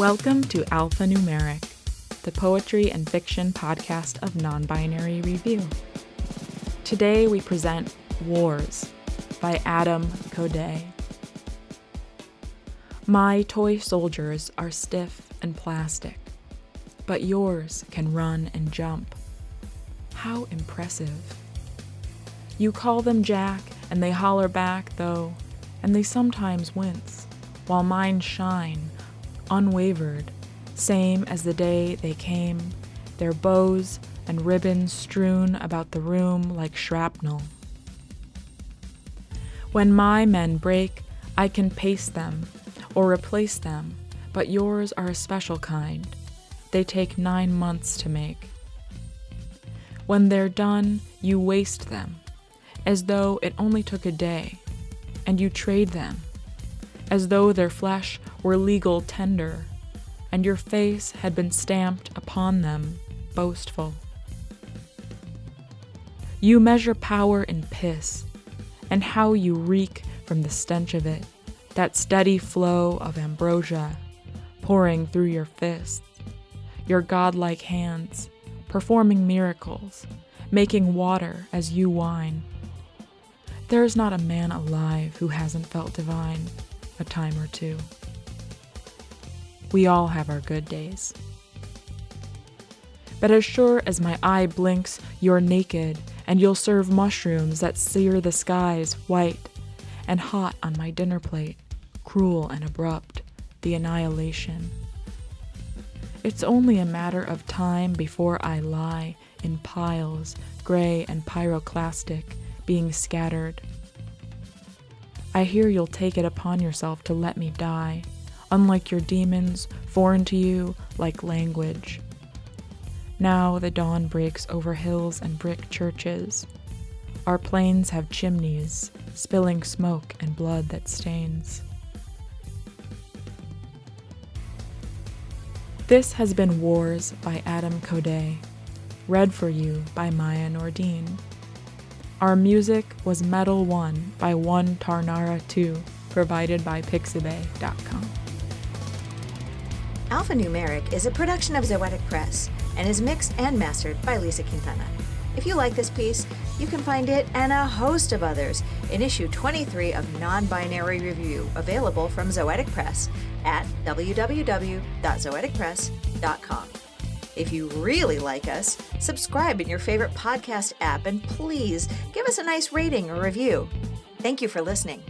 Welcome to Alphanumeric, the poetry and fiction podcast of Non Binary Review. Today we present Wars by Adam Coday. My toy soldiers are stiff and plastic, but yours can run and jump. How impressive. You call them Jack, and they holler back, though, and they sometimes wince, while mine shine, unwavered, same as the day they came, their bows and ribbons strewn about the room like shrapnel. When my men break, I can paste them or replace them, but yours are a special kind. They take nine months to make. When they're done, you waste them, as though it only took a day, and you trade them, as though their flesh were legal tender, and your face had been stamped upon them, boastful. You measure power in piss, and how you reek from the stench of it, that steady flow of ambrosia pouring through your fists, your godlike hands performing miracles, making water as you whine. There is not a man alive who hasn't felt divine a time or two. We all have our good days. But as sure as my eye blinks, you're naked, and you'll serve mushrooms that sear the skies white and hot on my dinner plate, cruel and abrupt, the annihilation. It's only a matter of time before I lie in piles, gray and pyroclastic, being scattered. I hear you'll take it upon yourself to let me die, unlike your demons, foreign to you like language. Now the dawn breaks over hills and brick churches. Our plains have chimneys, spilling smoke and blood that stains. This has been Wars by Adam Coday, read for you by Maya Nordine. Our music was Metal 1 by One Tarnara 2, provided by Pixabay.com. Alphanumeric is a production of Zoetic Press and is mixed and mastered by Lisa Quintana. If you like this piece, you can find it and a host of others in issue 23 of Non Binary Review, available from Zoetic Press at www.zoeticpress.com. If you really like us, subscribe in your favorite podcast app and please give us a nice rating or review. Thank you for listening.